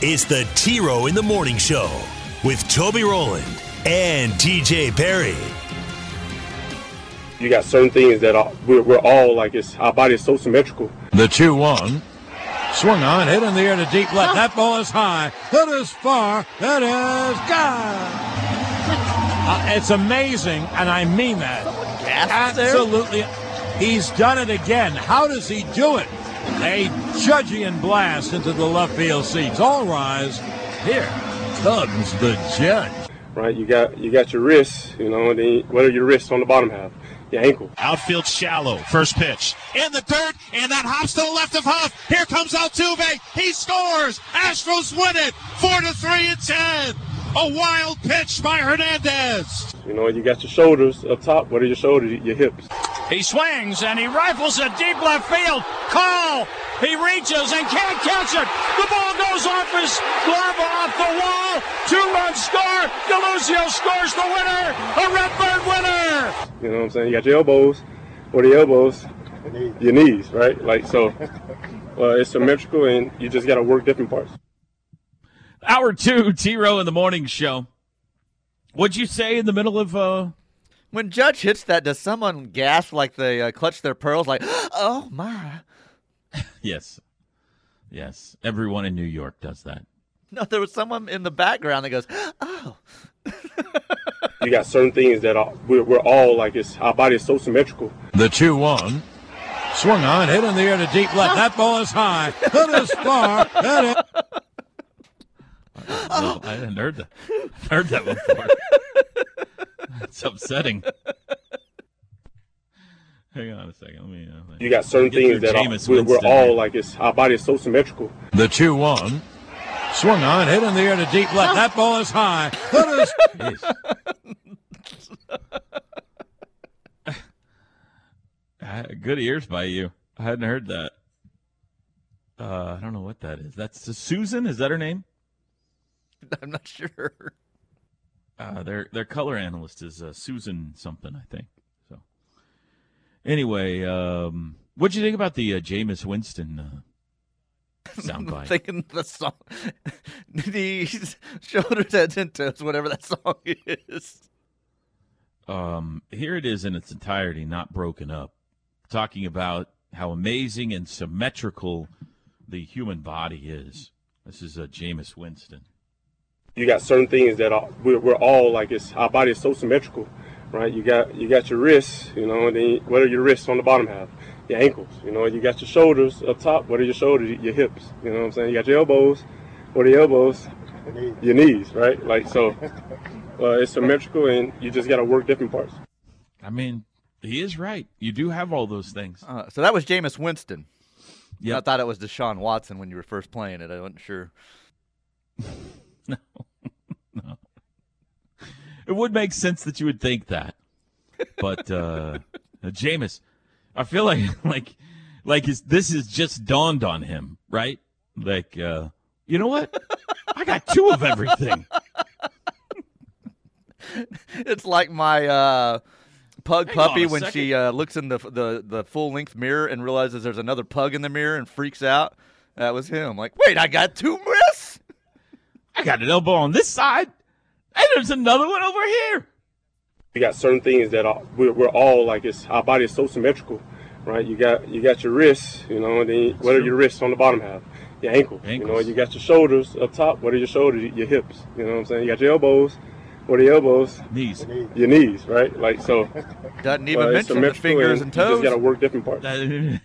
it's the T Row in the Morning Show with Toby Rowland and TJ Perry. You got certain things that are, we're, we're all like, it's, our body is so symmetrical. The 2 1. Swung on, hit in the air to deep left. That ball is high. That is far. That is gone. Uh, it's amazing, and I mean that. Absolutely. He's done it again. How does he do it? A judgian blast into the left field seats. All rise. Here comes the judge. Right, you got you got your wrists, you know, and then what are your wrists on the bottom half? Your ankle. Outfield shallow. First pitch. In the dirt, and that hops to the left of Huff. Here comes Altuve. He scores. Astros win it. Four to three and ten. A wild pitch by Hernandez. You know, you got your shoulders up top. What are your shoulders? Your hips. He swings and he rifles it deep left field. Call. He reaches and can't catch it. The ball goes off his glove off the wall. Two run score. DeLuzio scores the winner. A Redbird winner. You know what I'm saying? You got your elbows. What are your elbows? Your knees, right? Like so. Well, it's symmetrical, and you just got to work different parts. Hour two, T Row in the morning show. What'd you say in the middle of uh When Judge hits that, does someone gasp like they uh, clutch their pearls? Like, oh my! Yes. Yes. Everyone in New York does that. No, there was someone in the background that goes, oh. You got certain things that are, we're, we're all like, it's, our body is so symmetrical. The 2 1. Swung on, hit in the air to deep left. That ball is high. That is far. That is. No, I hadn't heard that. Heard that before. It's upsetting. Hang on a second. Let me. Uh, You got certain things through that are, we're, we're all like, it's, our body is so symmetrical. The 2 1. Swung on, hit in the air to deep left. That ball is high. That is. Good ears by you. I hadn't heard that. Uh, I don't know what that is. That's Susan. Is that her name? I'm not sure. Uh, their their color analyst is uh, Susan something, I think. So, anyway, um, what'd you think about the uh, Jameis Winston uh, soundbite? Thinking the song, knees, shoulders, heads, and toes, whatever that song is. um, here it is in its entirety, not broken up, talking about how amazing and symmetrical the human body is. This is uh, Jameis Winston. You got certain things that are, we're, we're all like, it's, our body is so symmetrical. Right, you got you got your wrists, you know, and then what are your wrists on the bottom half? Your ankles, you know, you got your shoulders up top. What are your shoulders? Your hips, you know what I'm saying? You got your elbows. What are your elbows? Your knees, right? Like so, uh, it's symmetrical, and you just got to work different parts. I mean, he is right. You do have all those things. Uh, so that was Jameis Winston. yeah I thought it was Deshaun Watson when you were first playing it. I wasn't sure. No, no. It would make sense that you would think that, but uh, Jameis, I feel like like like his, this has just dawned on him, right? Like, uh, you know what? I got two of everything. It's like my uh, pug Hang puppy when she uh, looks in the the the full length mirror and realizes there's another pug in the mirror and freaks out. That was him. Like, wait, I got two wrists. I got an elbow on this side, and there's another one over here. You got certain things that are, we're, we're all like, it's, our body is so symmetrical. Right, you got you got your wrists, you know, and then what are your wrists on the bottom half? Your ankles, you know, Ankles. you got your shoulders up top. What are your shoulders? Your hips, you know what I'm saying? You got your elbows. What are your elbows? Knees. Your knees, right? Like so. Doesn't even uh, mention the fingers and toes. You toes. just got to work different parts.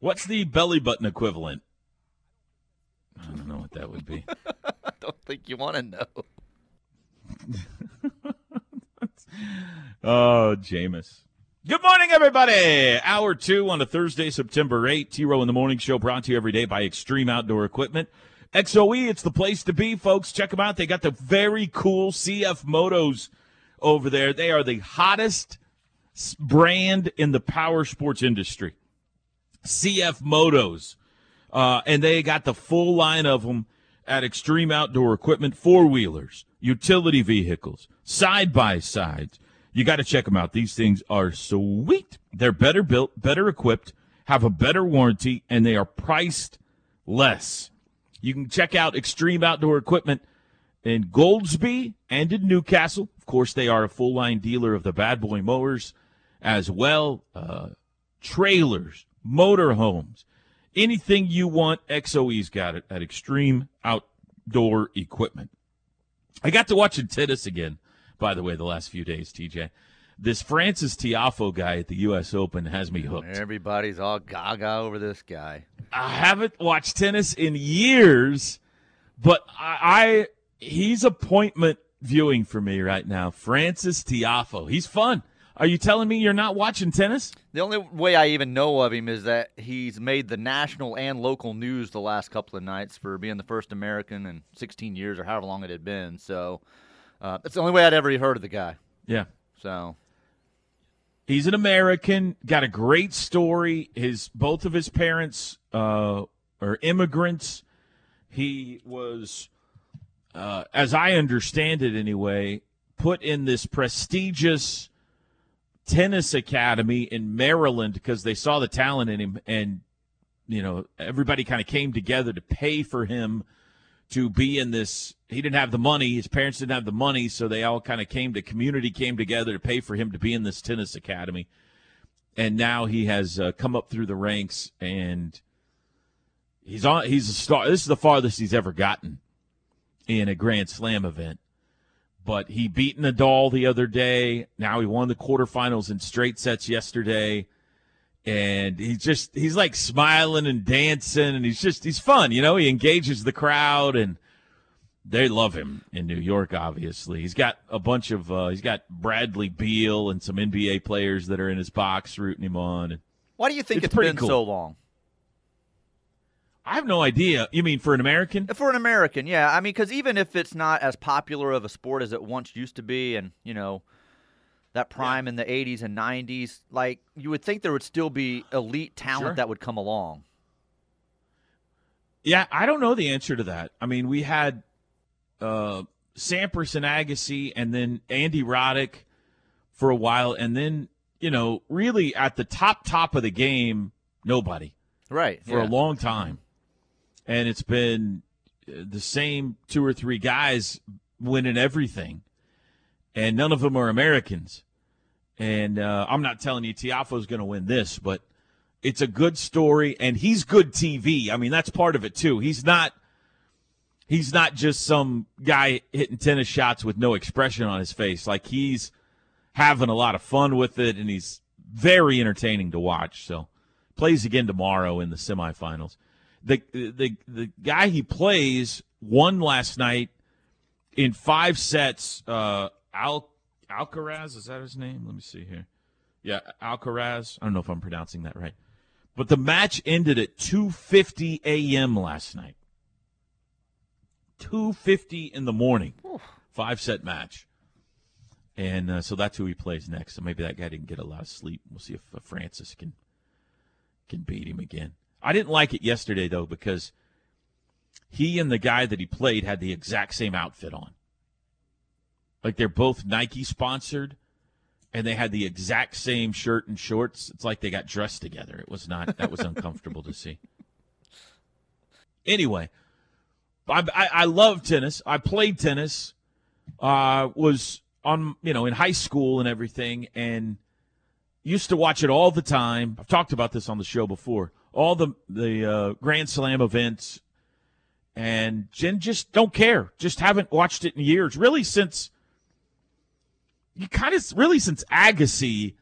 What's the belly button equivalent? I don't know what that would be. I don't think you want to know. Oh, Jameis. Good morning, everybody. Hour two on a Thursday, September 8th. T Row in the Morning Show brought to you every day by Extreme Outdoor Equipment. XOE, it's the place to be, folks. Check them out. They got the very cool CF Motos over there. They are the hottest brand in the power sports industry. CF Motos. Uh, and they got the full line of them at Extreme Outdoor Equipment four wheelers, utility vehicles, side by sides. You got to check them out. These things are sweet. They're better built, better equipped, have a better warranty, and they are priced less. You can check out Extreme Outdoor Equipment in Goldsby and in Newcastle. Of course, they are a full line dealer of the Bad Boy mowers as well. Uh, trailers, motorhomes, anything you want, XOE's got it at Extreme Outdoor Equipment. I got to watching tennis again, by the way, the last few days, TJ. This Frances Tiafoe guy at the U.S. Open has me hooked. Everybody's all gaga over this guy. I haven't watched tennis in years, but I, I he's appointment viewing for me right now. Frances Tiafoe. He's fun. Are you telling me you're not watching tennis? The only way I even know of him is that he's made the national and local news the last couple of nights for being the first American in 16 years or however long it had been. So uh, that's the only way I'd ever heard of the guy. Yeah. So He's an American, got a great story. His both of his parents uh, are immigrants. He was, uh, as I understand it anyway, put in this prestigious tennis academy in Maryland because they saw the talent in him, and you know everybody kind of came together to pay for him to be in this. He didn't have the money. His parents didn't have the money, so they all kind of came to community came together to pay for him to be in this tennis academy. And now he has uh, come up through the ranks, and he's on. He's a star. This is the farthest he's ever gotten in a Grand Slam event. But he beat Nadal the other day. Now he won the quarterfinals in straight sets yesterday and he's just he's like smiling and dancing and he's just he's fun you know he engages the crowd and they love him in new york obviously he's got a bunch of uh, he's got bradley beal and some nba players that are in his box rooting him on why do you think It's it's been cool. so long? I have no idea you mean for an american For an American, yeah. I mean, because even if it's not as popular of a sport as it once used to be, and you know, that prime in the '80s and '90s, like you would think there would still be elite talent Sure. that would come along. Yeah, I don't know the answer to that. I mean, we had uh, Sampras and Agassi, and then Andy Roddick for a while, and then you know, really at the top top of the game, nobody Right. for yeah. a long time, and it's been uh, the same two or three guys winning everything, and none of them are Americans. And uh, I'm not telling you Tiafoe's going to win this, but it's a good story, and he's good TV. I mean, that's part of it too. He's not. He's not just some guy hitting tennis shots with no expression on his face. Like he's having a lot of fun with it, and he's very entertaining to watch. So, plays again tomorrow in the semifinals. The the the guy he plays won last night in five sets. Uh, Al Alcaraz is that his name? Let me see here. Yeah, Alcaraz. I don't know if I'm pronouncing that right, but the match ended at 2:50 a.m. last night. 2:50 in the morning, five set match. And uh, so that's who he plays next. So maybe that guy didn't get a lot of sleep. We'll see if uh, Frances can can beat him again. I didn't like it yesterday though because he and the guy that he played had the exact same outfit on. Like they're both Nike sponsored and they had the exact same shirt and shorts. It's like they got dressed together. It was not that was uncomfortable to see. Anyway, I, I, I love tennis. I played tennis. Uh, was on you know in high school and everything, and used to watch it all the time. I've talked about this on the show before. All the the uh, Grand Slam events, and Jen just don't care. Just haven't watched it in years. Really since you kind of really since Agassi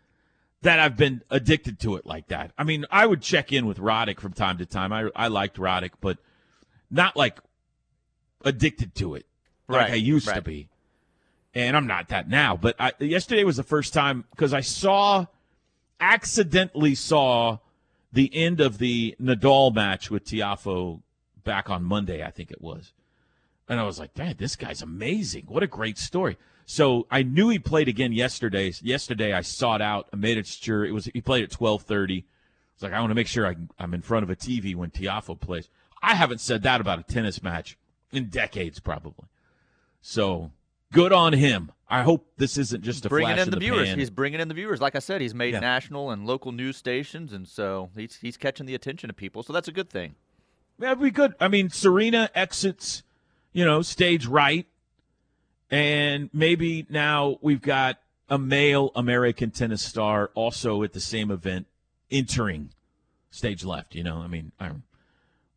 that I've been addicted to it like that. I mean, I would check in with Roddick from time to time. I I liked Roddick, but not like addicted to it like Right, I used to be. And I'm not that now. But I, yesterday was the first time because I saw accidentally saw the end of the Nadal match with Tiafoe back on Monday, I think it was. And I was like, "Dad, this guy's amazing. What a great story." So I knew he played again yesterday. Yesterday I sought out, I made it sure it was he played at 12:30. It's like I want to make sure I, I'm in front of a TV when Tiafoe plays. I haven't said that about a tennis match in decades, probably. So good on him. I hope this isn't just a bringing flash in the, the viewers. pan. He's bringing in the viewers. Like I said, he's made Yeah. national and local news stations, and so he's he's catching the attention of people. So that's a good thing. That'd be good. I mean, Serena exits, you know, stage right, and maybe now we've got a male American tennis star also at the same event entering stage left. You know, I mean, I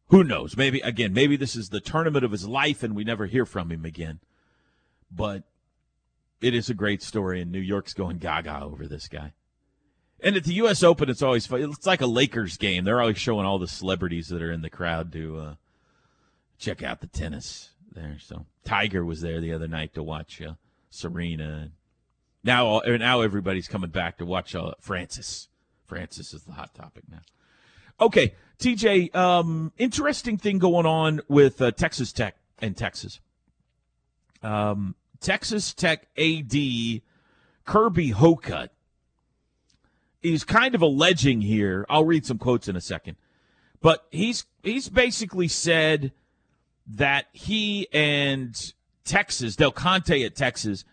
who knows? Maybe again, maybe this is the tournament of his life, and we never hear from him again. But it is a great story, and New York's going gaga over this guy. And at the U.S. Open, it's always fun. It's like a Lakers game. They're always showing all the celebrities that are in the crowd to uh, check out the tennis there. So Tiger was there the other night to watch uh, Serena. Now, all, now everybody's coming back to watch uh, Frances. Frances is the hot topic now. Okay, TJ. Um, interesting thing going on with uh, Texas Tech and Texas. Um, Texas Tech AD Kirby Hocutt is kind of alleging here. I'll read some quotes in a second, but he's he's basically said that he and Texas, Del Conte at Texas,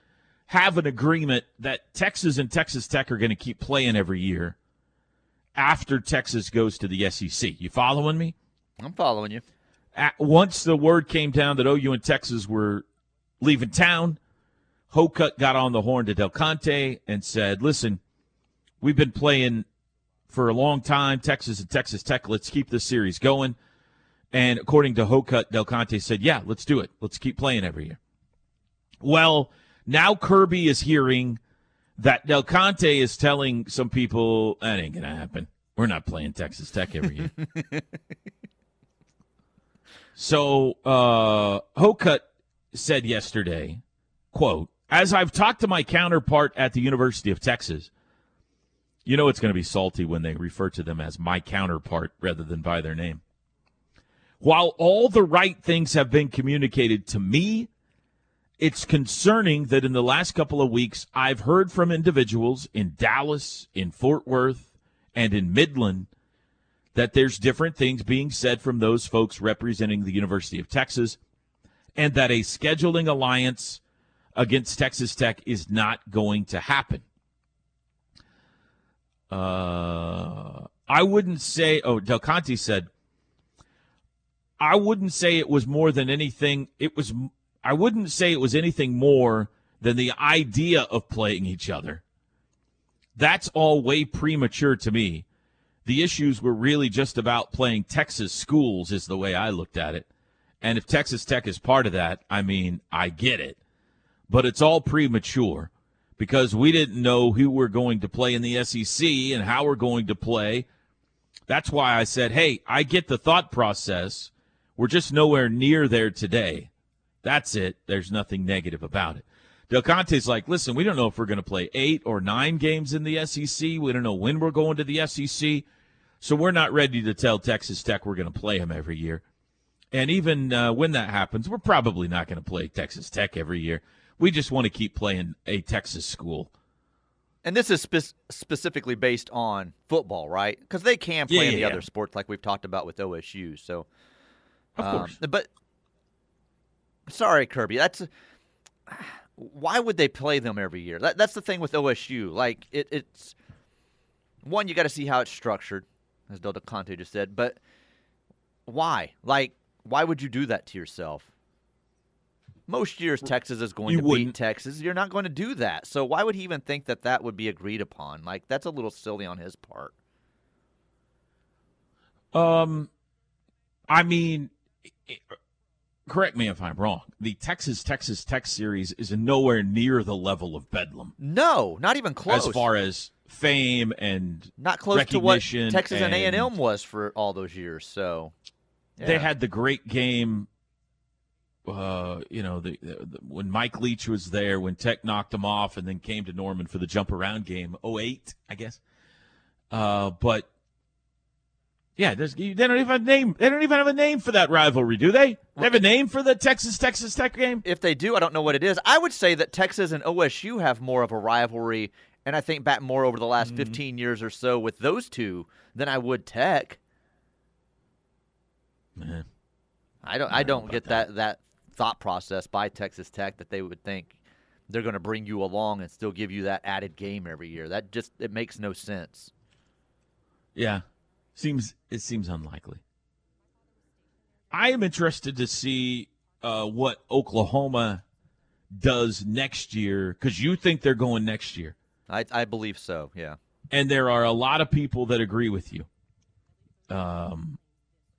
have an agreement that Texas and Texas Tech are going to keep playing every year after Texas goes to the SEC. You following me? I'm following you. At, once the word came down that OU and Texas were leaving town, Hocutt got on the horn to Del Conte and said, "Listen, we've been playing for a long time, Texas and Texas Tech. Let's keep this series going." And according to Hocutt, Del Conte said, "Yeah, let's do it. Let's keep playing every year." Well, now Kirby is hearing that Del Conte is telling some people that ain't gonna happen. We're not playing Texas Tech every year. so uh, Hocutt said yesterday, "quote As I've talked to my counterpart at the University of Texas, you know it's going to be salty when they refer to them as my counterpart rather than by their name. While all the right things have been communicated to me." it's concerning that in the last couple of weeks, I've heard from individuals in Dallas, in Fort Worth, and in Midland that there's different things being said from those folks representing the University of Texas, and that a scheduling alliance against Texas Tech is not going to happen. Uh, I wouldn't say, oh, Del Conte said, I wouldn't say it was more than anything. It was I wouldn't say it was anything more than the idea of playing each other. That's all way premature to me. The issues were really just about playing Texas schools, is the way I looked at it. And if Texas Tech is part of that, I mean, I get it. But it's all premature because we didn't know who we're going to play in the SEC and how we're going to play. That's why I said, hey, I get the thought process. We're just nowhere near there today. That's it. There's nothing negative about it. Del Conte's like, listen, we don't know if we're going to play eight or nine games in the SEC. We don't know when we're going to the SEC. So we're not ready to tell Texas Tech we're going to play them every year. And even uh, when that happens, we're probably not going to play Texas Tech every year. We just want to keep playing a Texas school. And this is spe- specifically based on football, right? Because they can play Yeah, in the yeah. other sports, like we've talked about with OSU. So, Of um, course. but sorry, Kirby. That's why would they play them every year? That, that's the thing with OSU. Like it, it's one, you got to see how it's structured, as Del Conte just said. But why? Like, why would you do that to yourself? Most years, Texas is going You to beat wouldn't. Texas. You're not going to do that. So why would he even think that that would be agreed upon? Like that's a little silly on his part. Um, I mean, correct me if I'm wrong. The Texas Texas Tech series is nowhere near the level of Bedlam No, not even close. as far as fame and not close to what Texas and A and- M was for all those years. So they had the great game. Uh, you know, the, the, when Mike Leach was there, when Tech knocked him off, and then came to Norman for the jump around game, 08, I guess. Uh, but yeah, there's, they don't even have a name. They don't even have a name for that rivalry, do they? They have a name for the Texas Texas Tech game. If they do, I don't know what it is. I would say that Texas and OSU have more of a rivalry, and I think back more over the last Mm-hmm. 15 years or so with those two than I would Tech. Eh. I don't. I don't get that. that thought process by Texas Tech that they would think they're going to bring you along and still give you that added game every year. That just it makes no sense. Yeah, seems it seems unlikely. I am interested to see uh, what Oklahoma does next year because you think they're going next year, I I believe so. Yeah. and there are a lot of people that agree with you. Um,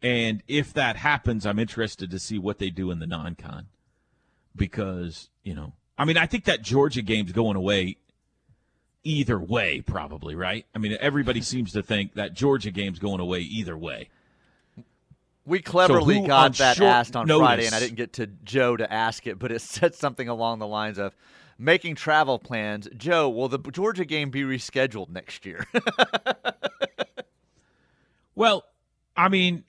and if that happens, I'm interested to see what they do in the non-con because you know, I mean, I think that Georgia game's going away either way, probably, right? I mean, everybody seems to think that Georgia game's going away either way. We cleverly on got that asked on Friday, and I didn't get to Joe to ask it, but it said something along the lines of making travel plans. Joe, will the Georgia game be rescheduled next year? Well, I mean,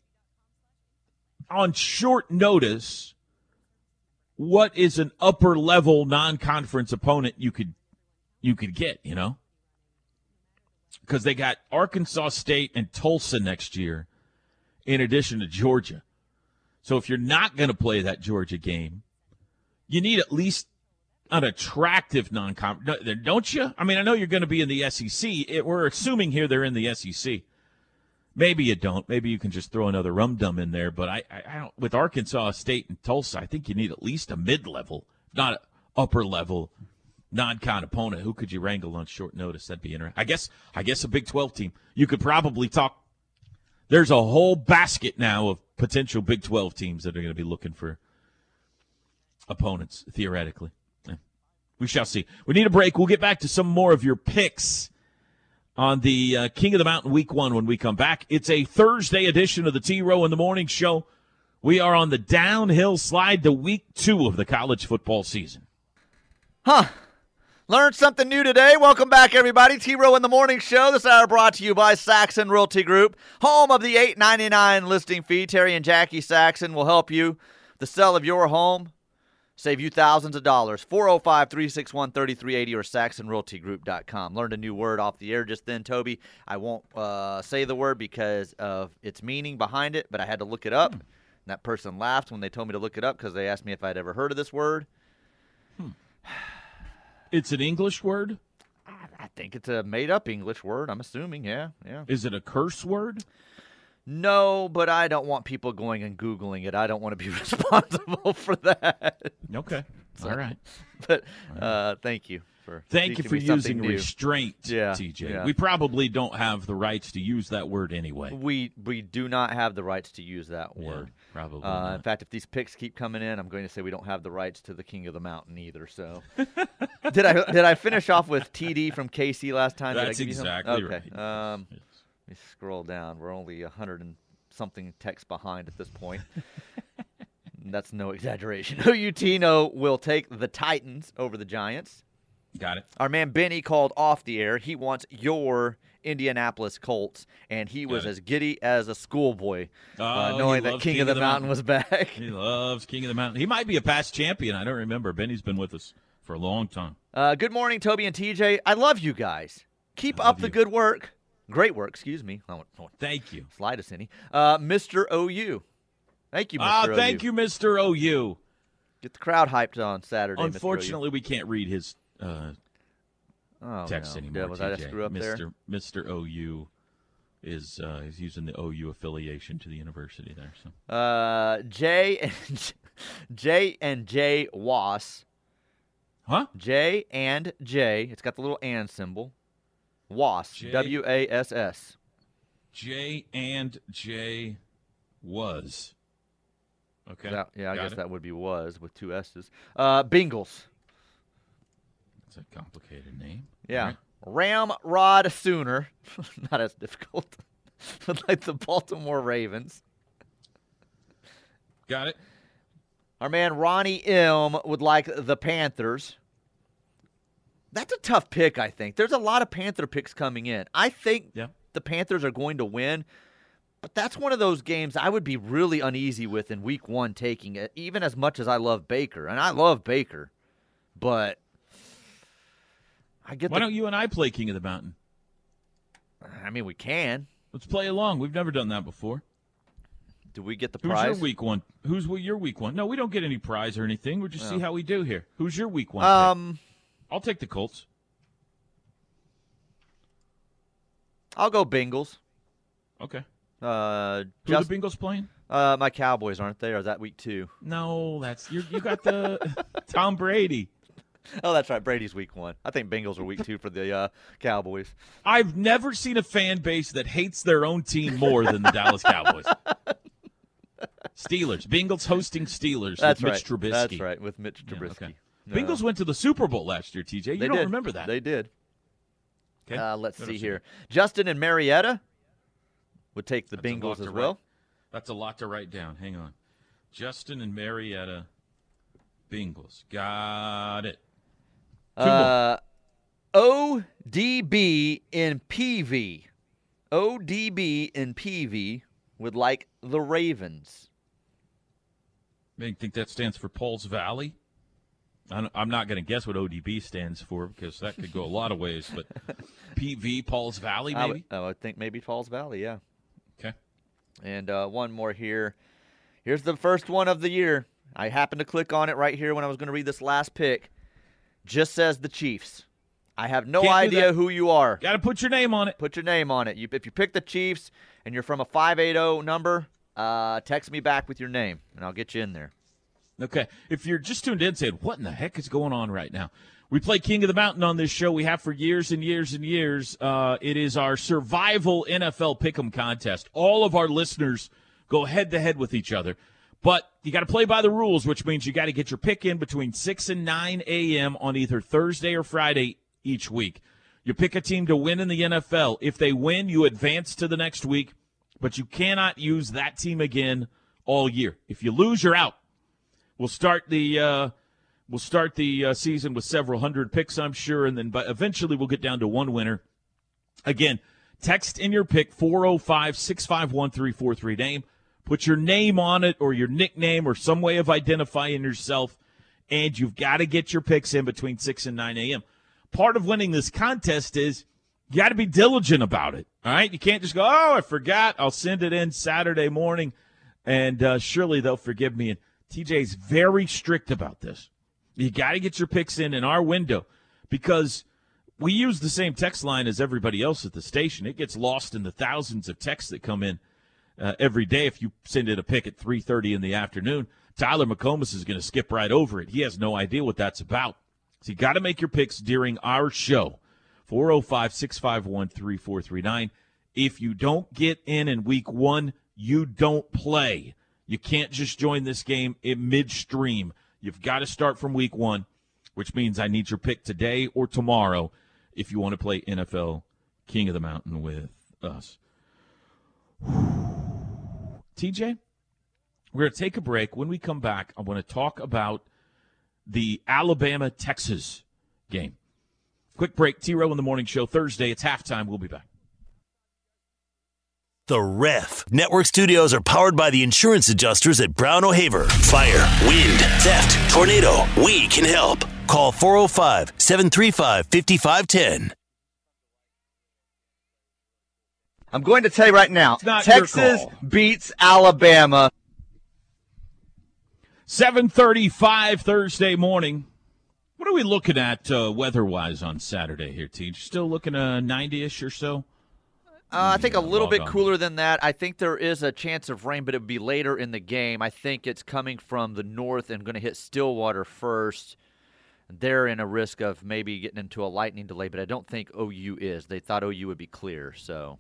on short notice, what is an upper level non-conference opponent you could you could get? You know, because they got Arkansas State and Tulsa next year, in addition to Georgia. So if you're not going to play that Georgia game, you need at least an attractive non-conference, don't you? I mean, I know you're going to be in the SEC. It, we're assuming here they're in the SEC. Maybe you don't. Maybe you can just throw another rum dum in there. But I, I, I don't. With Arkansas State and Tulsa, I think you need at least a mid-level, not an upper-level non-con opponent. Who could you wrangle on short notice? That'd be interesting. I guess. I guess a Big Twelve team. You could probably talk. There's a whole basket now of potential Big Twelve teams that are going to be looking for opponents theoretically. We shall see. We need a break. We'll get back to some more of your picks on the uh, King of the Mountain Week One when we come back. It's a Thursday edition of the T Row in the Morning Show. We are on the downhill slide to Week Two of the college football season. Huh. Learned something new today. Welcome back, everybody. T Row in the Morning Show. This hour brought to you by Saxon Realty Group, home of the eight ninety nine listing fee. Terry and Jackie Saxon will help you the sell of your home, save you thousands of dollars. 405 361 3380 or saxonrealtygroup.com. Learned a new word off the air just then, Toby. I won't uh, say the word because of its meaning behind it, but I had to look it up. And that person laughed when they told me to look it up because they asked me if I'd ever heard of this word. It's an English word. I think it's a made up English word. I'm assuming, yeah, yeah. Is it a curse word? No, but I don't want people going and Googling it. I don't want to be responsible for that. Okay. All right. But uh, thank you for Thank you for using new. restraint, Yeah, TJ. yeah. We probably don't have the rights to use that word anyway. We we do not have the rights to use that Yeah, word. probably. Uh, in fact, if these picks keep coming in, I'm going to say we don't have the rights to the King of the Mountain either. So, did I did I finish off with TD from KC last time? That's give you some? exactly okay. right. Um, me scroll down. We're only a hundred and something texts behind at this point. That's no exaggeration. Outino will take the Titans over the Giants. Got it. Our man Benny called off the air. He wants your Indianapolis Colts, and he was it. as giddy as a schoolboy, uh, Oh, he knowing that loves King, of the, Mountain, was back. He loves King of the Mountain. He might be a past champion. I don't remember. Benny's been with us for a long time. Uh, good morning, Toby and TJ. I love you guys. Keep I up the you. good work. Great work, excuse me. I won't, I won't Thank you. slide us any. Uh, Mr. OU. Thank you, Mr. Ah, OU. thank you, Mr. OU. Get the crowd hyped on Saturday. Unfortunately, we can't read his uh, oh, text no. anymore. Yeah, was I a TJ. screw up Mr. there? Mr. OU is uh, is using the OU affiliation to the university there. So Uh, J and J and J Was. huh? J and J. It's got the little and symbol. Was. W A S S. J and J was. Okay. That- yeah, I Got guess it. that would be was with two S's. Uh, Bengals. That's a complicated name. Yeah. Right. Ramrod Sooner. Not as difficult. but like the Baltimore Ravens. Got it. Our man Ronnie M would like the Panthers. That's a tough pick, I think. There's a lot of Panther picks coming in. I think Yeah. the Panthers are going to win. But that's one of those games I would be really uneasy with in week one taking it, even as much as I love Baker. And I love Baker. But I get Why the, don't you and I play King of the Mountain? I mean, we can. Let's play along. We've never done that before. Do we get the Who's prize? your week one? Who's your week one? No, we don't get any prize or anything. We'll just see Oh. how we do here. Who's your week one? pick? Um, I'll take the Colts. I'll go Bengals. Okay. Uh, Who just the Bengals playing? uh, my Cowboys aren't they? Or is that week two? No, that's you. You got the Tom Brady. Oh, that's right. Brady's week one. I think Bengals are week two for the uh, Cowboys. I've never seen a fan base that hates their own team more than the Dallas Cowboys. Steelers. Bengals hosting Steelers That's with right. Mitch Trubisky. That's right with Mitch Yeah, Trubisky. okay. No. Bengals went to the Super Bowl last year, TJ. You They don't did. remember that. They did. Okay. Uh, let's see here. Justin and Marietta would take the That's Bengals as write. well. That's a lot to write down. Hang on. Justin and Marietta Bengals. Got it. Two more. Uh, ODB in PV. ODB in PV would like the Ravens. I think that stands for Paul's Valley. I'm I'm not going to guess what ODB stands for because that could go a lot of ways, but PV, Paul's Valley, I maybe? would, I would think maybe Falls Valley, yeah. Okay. And uh, one more here. Here's the first one of the year. I happened to click on it right here when I was going to read this last pick. Just says the Chiefs. I have no Can't idea who you are. Got to put your name on it. Put your name on it. You, if you pick the Chiefs and you're from a 580 number, uh, text me back with your name, and I'll get you in there. Okay. If you're just tuned in, saying, what in the heck is going on right now? We play King of the Mountain on this show. We have for years and years and years. Uh, it is our survival NFL pick'em contest. All of our listeners go head to head with each other. But you got to play by the rules, which means you got to get your pick in between 6 and 9 a.m. on either Thursday or Friday each week. You pick a team to win in the NFL. If they win, you advance to the next week, but you cannot use that team again all year. If you lose, you're out. We'll start the uh, we'll start the uh, season with several hundred picks, I'm sure, and then but eventually we'll get down to one winner. Again, text in your pick 405-651-343 name. Put your name on it or your nickname or some way of identifying yourself, and you've got to get your picks in between 6 and 9 a.m. Part of winning this contest is you got to be diligent about it. All right, you can't just go, "Oh, I forgot. I'll send it in Saturday morning." and uh, surely they'll forgive me. And TJ's very strict about this. You got to get your picks in in our window because we use the same text line as everybody else at the station. It gets lost in the thousands of texts that come in uh, every day. If you send in a pick at 3:30 in the afternoon, Tyler McComas is going to skip right over it. He has no idea what that's about. So you got to make your picks during our show. 405 651 3439. If you don't get in in week one, you don't play. You can't just join this game in midstream. You've got to start from week one, which means I need your pick today or tomorrow if you want to play NFL King of the Mountain with us. TJ, we're going to take a break. When we come back, I want to talk about the Alabama Texas game. Quick break. T Row in the Morning Show Thursday. It's halftime. We'll be back. The Ref. Network studios are powered by the insurance adjusters at Brown O'Haver. Fire, wind, theft, tornado. We can help. Call 405 735 5510. I'm going to tell you right now, Texas beats Alabama. 7:35 Thursday morning. What are we looking at uh, weather-wise on Saturday here, Teach? Still looking uh 90ish or so. Uh, I think a little log bit on. cooler than that. I think there is a chance of rain, but it would be later in the game. I think it's coming from the north and going to hit Stillwater first. They're in a risk of maybe getting into a lightning delay, but I don't think OU is. They thought OU would be clear, so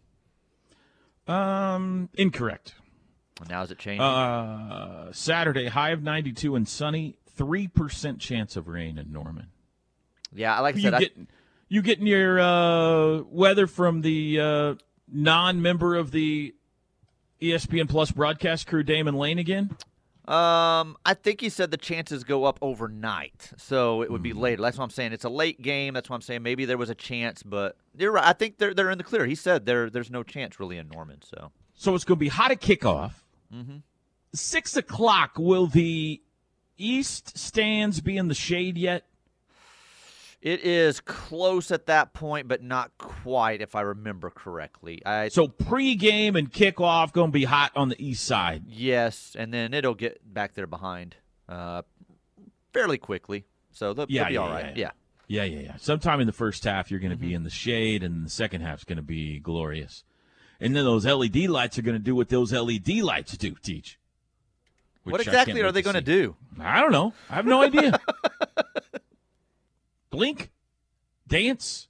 Um, incorrect. now is it changing? Uh, Saturday high of 92 and sunny. Three percent chance of rain in Norman. yeah, I like I You said, I, get you getting your uh, weather from the uh, non-member of the ESPN Plus broadcast crew, Damon Lane again. Um, I think he said the chances go up overnight, so it would be Hmm. later. That's what I'm saying. It's a late game. That's what I'm saying. Maybe there was a chance, but you're right. I think they're they're in the clear. He said there there's no chance really in Norman. So So it's going to be hot at kickoff. Mhm. Six o'clock. Will the east stands be in the shade yet? It is close at that point, but not quite, if I remember correctly. I So pregame and kickoff going to be hot on the east side. yes, and then it'll get back there behind uh, fairly quickly. So they'll, Yeah, they'll be yeah, all right. yeah, yeah. Yeah, yeah, yeah. Sometime in the first half, you're going to be in the shade, and the second half's going to be glorious. And then those LED lights are going to do what those LED lights do, Teach. What exactly are they going to do? I don't know. I have no idea. Blink, dance.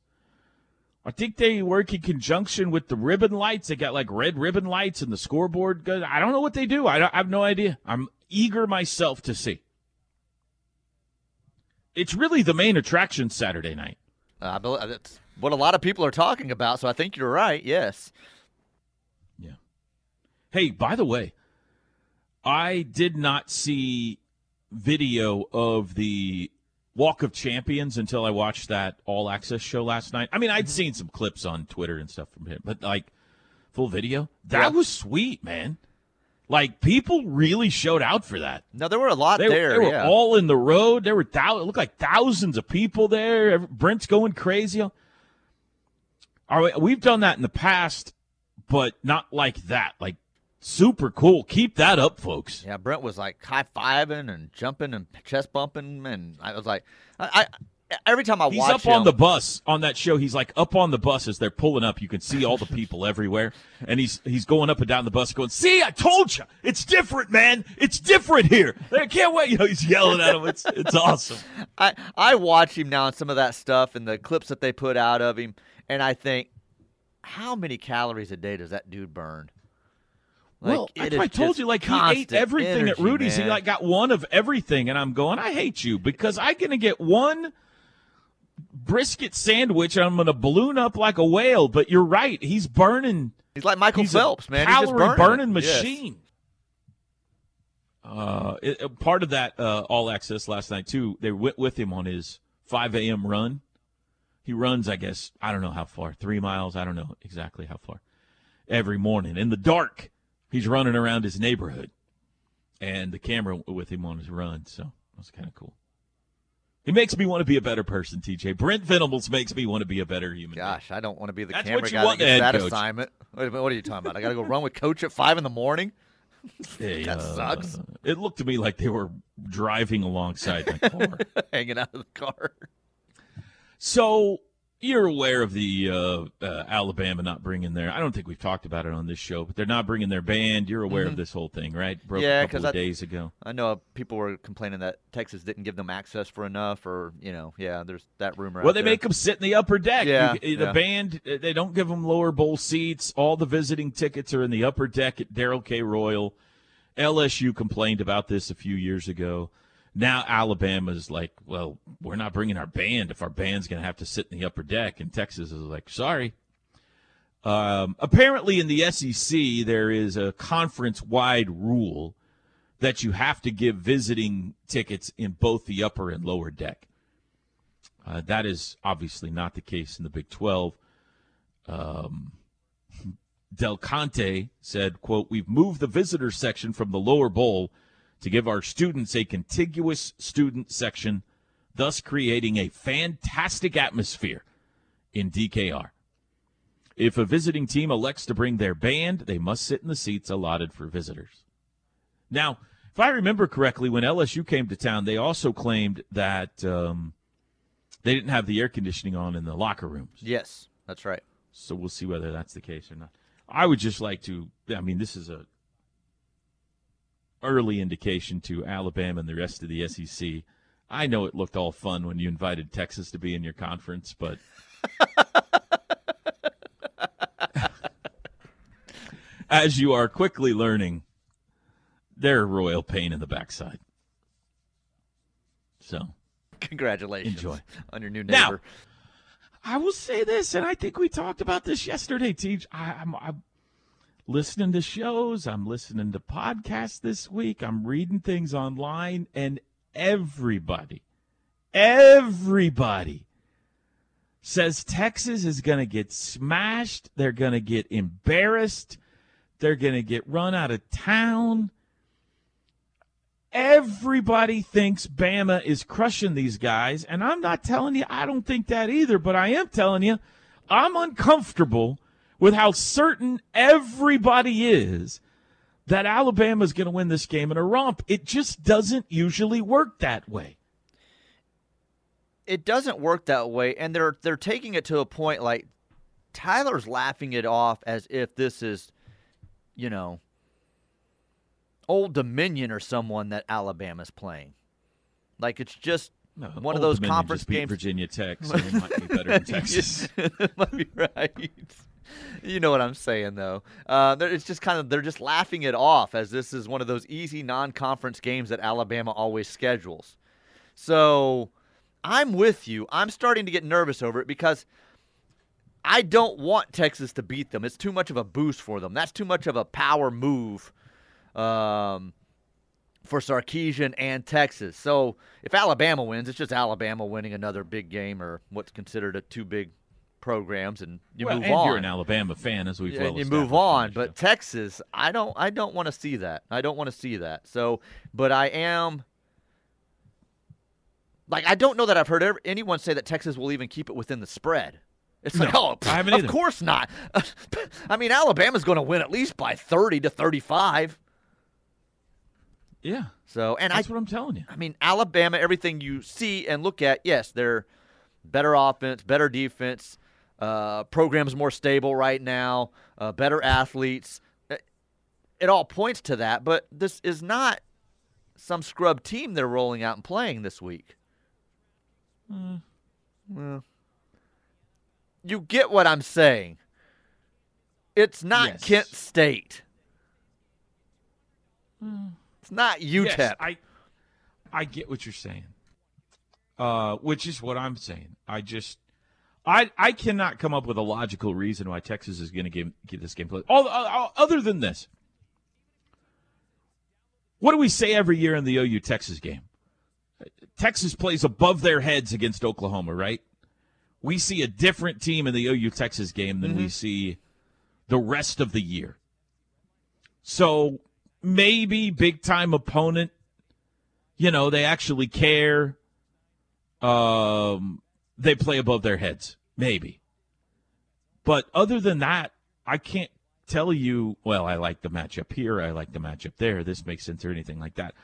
I think they work in conjunction with the ribbon lights. They got like red ribbon lights and the scoreboard. Goes. I don't know what they do. I, don't- I have no idea. I'm eager myself to see. It's really the main attraction Saturday night. Uh, that's what a lot of people are talking about. So I think you're right. Yes. Yeah. Hey, by the way, I did not see video of the Walk of Champions until I watched that All Access show last night. I mean, I'd mm-hmm. seen some clips on Twitter and stuff from him, but like full video, that Yeah. was sweet, man. Like people really showed out for that. No, there were a lot They, there. they were yeah. all in the road. There were thou- it looked like thousands of people there. Brent's going crazy. All right, we've done that in the past, but not like that. Like super cool. Keep that up, folks. Yeah, Brent was like high fiving and jumping and chest bumping, and I was like, I, I every time I watch him. He's watch up on the bus on that show. He's like up on the bus as they're pulling up. You can see all the people everywhere, and he's he's going up and down the bus, going, "See, I told you, it's different, man. It's different here. I can't wait." You know, he's yelling at him. It's it's awesome. I I watch him now and some of that stuff and the clips that they put out of him, and I think, how many calories a day does that dude burn? Like, well, it I, I told you, like he ate everything at energy, Rudy's. He like got one of everything, and I'm going, I hate you because I'm gonna get one brisket sandwich. and I'm gonna balloon up like a whale. But you're right, he's burning. He's like Michael he's Phelps, a man. He's just Calorie burning, burning it. Yes. machine. Uh, it, it- part of that uh, all access last night too. They went with him on his 5 a.m. run. He runs, I guess, I don't know how far, three miles. I don't know exactly how far. Every morning in the dark, he's running around his neighborhood, and the camera with him on his run. So that's kind of cool. He makes me want to be a better person, TJ. Brent Venables makes me want to be a better human. Gosh, I don't want to be the That's camera guy that gets that coach. assignment. Wait a minute, what are you talking about? I got to go run with coach at five in the morning. Hey, That uh, sucks. It looked to me like they were driving alongside my car. hanging out of the car. So you're aware of the uh, uh, Alabama not bringing their. I don't think we've talked about it on this show, but they're not bringing their band. You're aware of this whole thing, right? Broke Mm-hmm. Yeah, a couple 'cause of I- days ago. I know people were complaining that Texas didn't give them access for enough, or you know, yeah, there's that rumor. Well, they there. make them sit in the upper deck. Yeah, You- the yeah. band uh, they don't give them lower bowl seats. All the visiting tickets are in the upper deck at Darrell K. Royal. LSU complained about this a few years ago. Now Alabama's like, well, we're not bringing our band if our band's going to have to sit in the upper deck. And Texas is like, sorry. Um, apparently, in the SEC, there is a conference-wide rule that you have to give visiting tickets in both the upper and lower deck. Uh, that is obviously not the case in the Big 12. Um, Del Conte said, quote, we've moved the visitor section from the lower bowl to give our students a contiguous student section, thus creating a fantastic atmosphere in DKR. If a visiting team elects to bring their band, they must sit in the seats allotted for visitors. Now, if I remember correctly, when LSU came to town, they also claimed that um, they didn't have the air conditioning on in the locker rooms. Yes, that's right. So we'll see whether that's the case or not. I would just like to. I mean, this is a early indication to Alabama and the rest of the SEC. I know it looked all fun when you invited Texas to be in your conference, but as you are quickly learning, they're a royal pain in the backside. So Congratulations Enjoy. on your new Now- I will say this, and I think we talked about this yesterday, Teach. I, I'm, I'm listening to shows, I'm listening to podcasts this week, I'm reading things online, and everybody, everybody says Texas is going to get smashed. They're going to get embarrassed. They're going to get run out of town. Everybody thinks Bama is crushing these guys, and I'm not telling you I don't think that either, but I am telling you I'm uncomfortable with how certain everybody is that Alabama's going to win this game in a romp. It just doesn't usually work that way. It doesn't work that way, and they're they're taking it to a point like Tyler's laughing it off as if this is, you know, Old Dominion or someone that Alabama's playing. Like it's just No, one of those Dominion conference games. Virginia Tech, so they might be better than Texas. might be right. You know what I'm saying, though. Uh, it's just kind of they're just laughing it off as this is one of those easy non-conference games that Alabama always schedules. So I'm with you. I'm starting to get nervous over it because I don't want Texas to beat them. It's too much of a boost for them. That's too much of a power move um, for Sarkisian and Texas. So if Alabama wins, it's just Alabama winning another big game or what's considered a two big programs, and you well, move and on. you're an Alabama fan, as we've Yeah, well and you move on. But. Texas, I don't, I don't want to see that. I don't want to see that. So, but I am. Like I don't know that I've heard ever, anyone say that Texas will even keep it within the spread. It's like, No, oh, I pff, of either. course not. I mean, Alabama's going to win at least by thirty to thirty-five. yeah, So, and I, that's what I'm telling you. I mean, Alabama, everything you see and look at, yes, they're better offense, better defense, uh, program's more stable right now, uh, better athletes. It, all points to that, but this is not some scrub team they're rolling out and playing this week. Well, you get what I'm saying. It's not Yes. Kent State. It's not UTEP. Yes, I, I get what you're saying. Uh, which is what I'm saying. I just, I, I cannot come up with a logical reason why Texas is going to get this game played. All, all, other than this, what do we say every year in the OU Texas game? Texas plays above their heads against Oklahoma, right? We see a different team in the OU Texas game than we see the rest of the year. So maybe big time opponent, you know, they actually care. Um, they play above their heads, maybe. But other than that, I can't tell you, well, I like the matchup here, I like the matchup there, this makes sense or anything like that.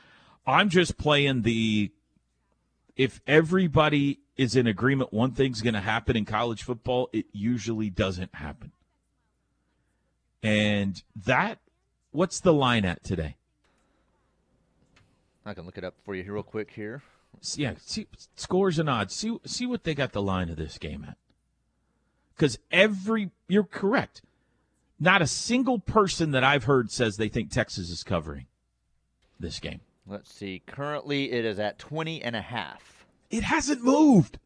I'm just playing the if everybody is in agreement one thing's going to happen in college football, it usually doesn't happen. And that, what's the line at today? I can look it up for you here real quick here. Yeah, see, scores and odds. See, see what they got the line of this game at. Because every, you're correct. Not a single person that I've heard says they think Texas is covering this game. Let's see. Currently, it is at 20 and a half. It hasn't moved.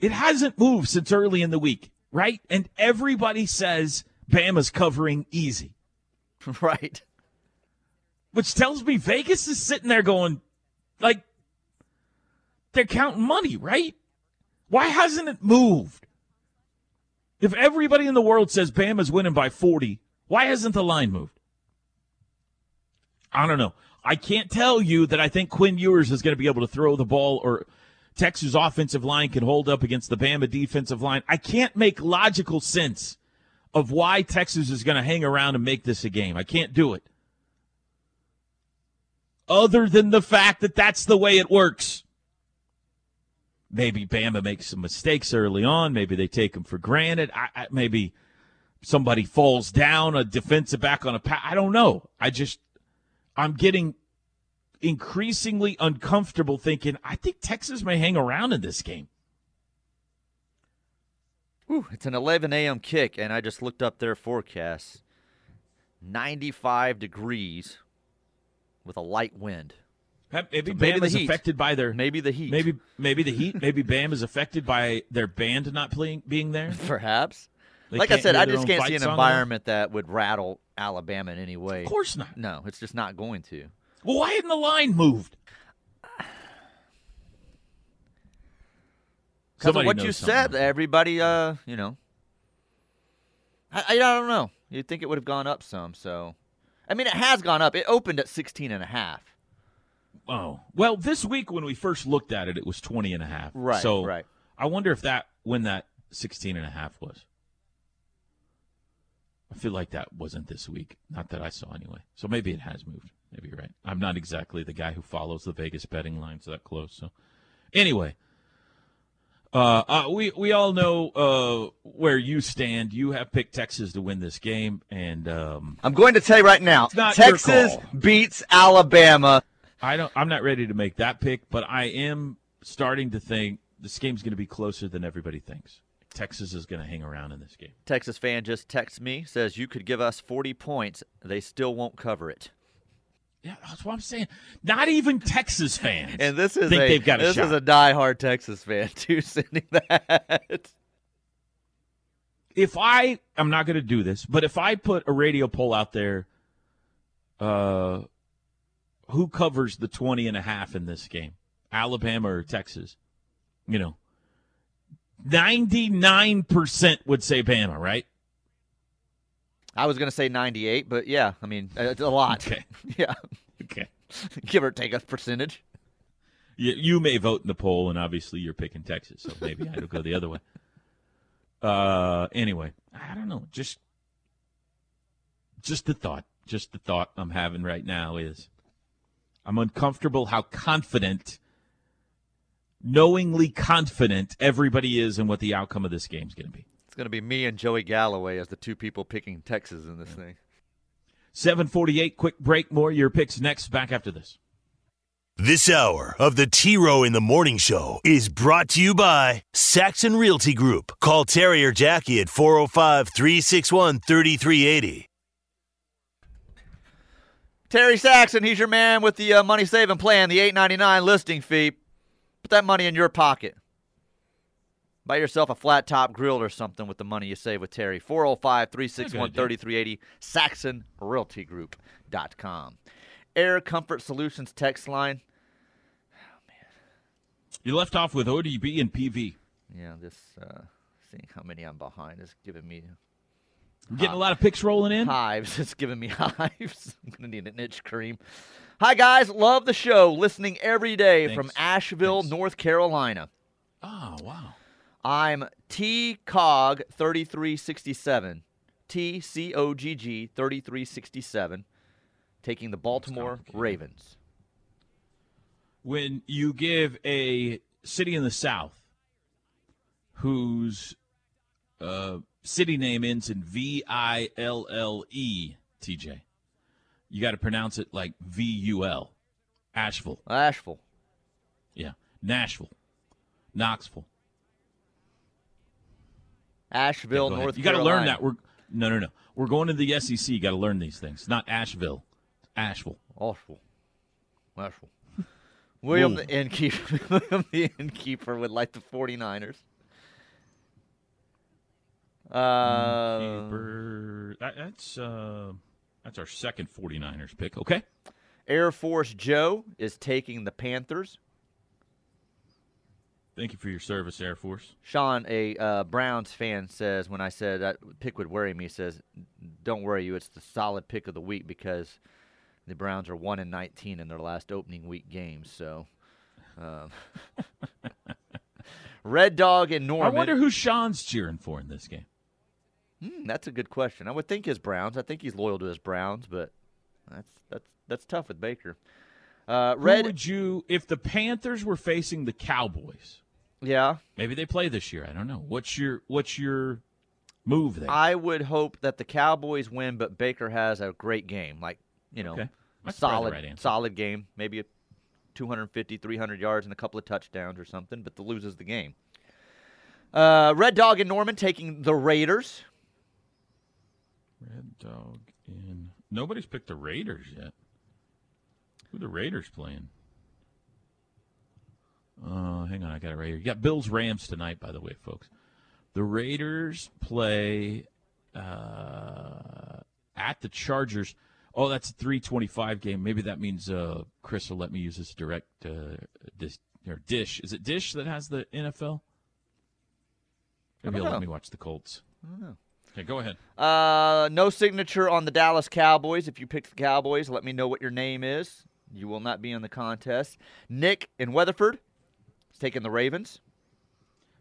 It hasn't moved since early in the week, right? And everybody says Bama's covering easy, right. which tells me Vegas is sitting there going, like, they're counting money, right? Why hasn't it moved? If everybody in the world says Bama's winning by 40, why hasn't the line moved? I don't know. I can't tell you that I think Quinn Ewers is going to be able to throw the ball or Texas offensive line can hold up against the Bama defensive line. I can't make logical sense of why Texas is going to hang around and make this a game. I can't do it. Other than the fact that that's the way it works. Maybe Bama makes some mistakes early on. Maybe they take them for granted. I, I, maybe somebody falls down, a defensive back on a pass. I don't know. I just, I'm getting increasingly uncomfortable thinking I think Texas may hang around in this game. Whew, it's an 11 a.m. kick, and I just looked up their forecast. 95 degrees with a light wind. Maybe So maybe Bam is heat. affected by their Maybe the heat. maybe maybe the heat. Maybe Bam is affected by their band not playing being there. Perhaps. They like I said, I just can't see an environment that would rattle Alabama in any way. Of course not. No, it's just not going to. Well, why hadn't the line moved? Because of what you knows something. said, everybody, uh, you know. I, I don't know. You'd think it would have gone up some, so. I mean, it has gone up. It opened at 16 and a half. Oh. Well, this week when we first looked at it, it was 20 and a half. Right, So right. I wonder if that, when that 16 and a half was. I feel like that wasn't this week. Not that I saw anyway. So maybe it has moved. Maybe you're right. I'm not exactly the guy who follows the Vegas betting lines that close. So anyway, uh, uh, we we all know uh, where you stand. You have picked Texas to win this game, and um, I'm going to tell you right now Texas beats Alabama. I don't. I'm not ready to make that pick, but I am starting to think this game's going to be closer than everybody thinks. Texas is going to hang around in this game. Texas fan just texts me, says, You could give us 40 points. They still won't cover it. Yeah, that's what I'm saying. Not even Texas fans. And this is think a they've got a this is a diehard Texas fan too sending that. if I, I'm not going to do this, but if I put a radio poll out there, uh, who covers the 20 and a half in this game, Alabama or Texas? You know, 99% would say Bama, right? I was going to say 98, but yeah, I mean, uh, it's a lot. Okay. Yeah. Okay. Give or take a percentage. You, you may vote in the poll, and obviously you're picking Texas, so maybe I'll go the other way. Uh, anyway, I don't know. Just, just the thought. Just the thought I'm having right now is, I'm uncomfortable how confident, knowingly confident everybody is in what the outcome of this game's going to be. It's going to be me and Joey Galloway as the two people picking Texas in this thing. 748, quick break. More of your picks next. Back after this. This hour of the T Row in the Morning Show is brought to you by Saxon Realty Group. Call Terry or Jackie at 405 361 3380. Terry Saxon, he's your man with the uh, money saving plan, the 8.99 listing fee. Put that money in your pocket. Buy yourself a flat top grill or something with the money you save with Terry. 405 361 3380, SaxonRealtyGroup.com. Air Comfort Solutions text line. Oh, man. You left off with ODB and PV. Yeah, this, uh, seeing how many I'm behind is giving me I'm getting a lot of picks rolling in. hives. It's giving me hives. I'm going to need an itch cream. Hi, guys. Love the show. Listening every day from Asheville, Thanks. North Carolina. Oh, wow. I'm T Cog 3367. T C O G G 3367. Taking the Baltimore. Ravens. when you give a city in the South whose uh, city name ends in V I L L E, TJ, you got to pronounce it like V U L. Asheville. Asheville. Yeah. Nashville. Knoxville. Asheville, ahead. North You got to learn that. We're no, no, no. We're going to the SEC. You got to learn these things. Not Asheville. Asheville. Asheville. Asheville. William Ooh. the innkeeper. William the innkeeper would like the 49ers. Uh, Keeper. That, that's uh, that's our second 49ers pick. Okay. Air Force Joe is taking the Panthers. Thank you for your service, Air Force. Sean, a uh, Browns fan, says when I said that pick would worry me, says, "Don't worry you. It's the solid pick of the week because the Browns are one and nineteen in their last opening week games." So, um, Red Dog and Norman. I wonder who Sean's cheering for in this game. Hmm, that's a good question. I would think his Browns. I think he's loyal to his Browns, but that's that's that's tough with Baker. Uh, Who Red, would you, if the Panthers were facing the Cowboys? Yeah. Maybe they play this year. I don't know. What's your What's your move there? I would hope that the Cowboys win, but Baker has a great game. Like, you know, Okay. a That's probably the solid, right solid game. Maybe a 250, 300 yards and a couple of touchdowns or something, but the loses the game. Uh, Red Dog and Norman taking the Raiders. Red Dog in. Nobody's picked the Raiders yet. Who the Raiders playing? Uh, hang on, I got it right here. You got Bills Rams tonight, by the way, folks. The Raiders play uh, at the Chargers. Oh, that's a 325 game. Maybe that means uh, Chris will let me use this direct uh, dish, or dish. Is it Dish that has the NFL? Maybe he'll know. let me watch the Colts. I don't know. Okay, go ahead. Uh, no signature on the Dallas Cowboys. If you picked the Cowboys, let me know what your name is. You will not be in the contest. Nick in Weatherford is taking the Ravens.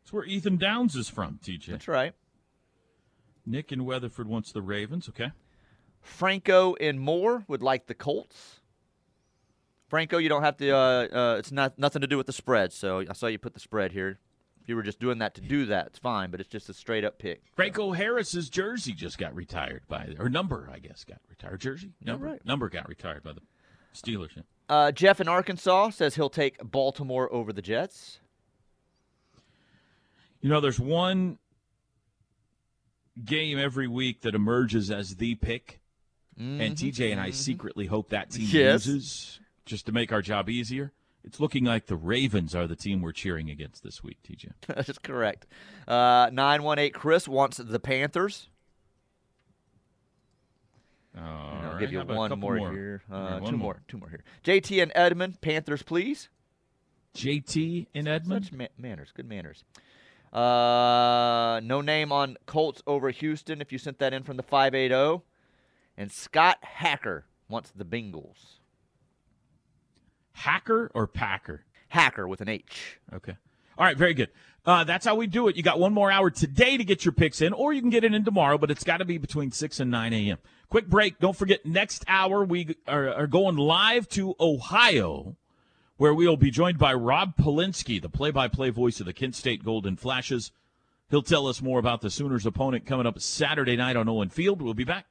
That's where Ethan Downs is from, TJ. That's right. Nick in Weatherford wants the Ravens. Okay. Franco and Moore would like the Colts. Franco, you don't have to. Uh, uh, it's not nothing to do with the spread. So I saw you put the spread here. If you were just doing that to do that, it's fine. But it's just a straight up pick. Franco Harris's jersey just got retired by, or number, I guess, got retired. Jersey? Yeah, Number. right. Number got retired by the Steelers. yeah. Uh, Jeff in Arkansas says he'll take Baltimore over the Jets. You know, there's one game every week that emerges as the pick, and TJ and I secretly hope that team Mm-hmm. Yes. loses just to make our job easier. It's looking like the Ravens are the team we're cheering against this week, TJ. That is correct. Uh, 918 Chris wants the Panthers. I'll right, give you one couple more, here. Uh, right, two one more. Two more here. JT and Edmond, Panthers, please. JT and Edmond. Such ma- manners, good manners. Uh, no name on Colts over Houston. If you sent that in from the 580. And Scott Hacker wants the Bengals. Hacker or Packer? Hacker with an H. Okay. All right, very good. Uh, that's how we do it. You got one more hour today to get your picks in, or you can get it in tomorrow, but it's got to be between 6 and 9 a.m. Quick break. Don't forget, next hour we are, are going live to Ohio, where we will be joined by Rob Polinsky, the play by play voice of the Kent State Golden Flashes. He'll tell us more about the Sooners' opponent coming up Saturday night on Owen Field. We'll be back.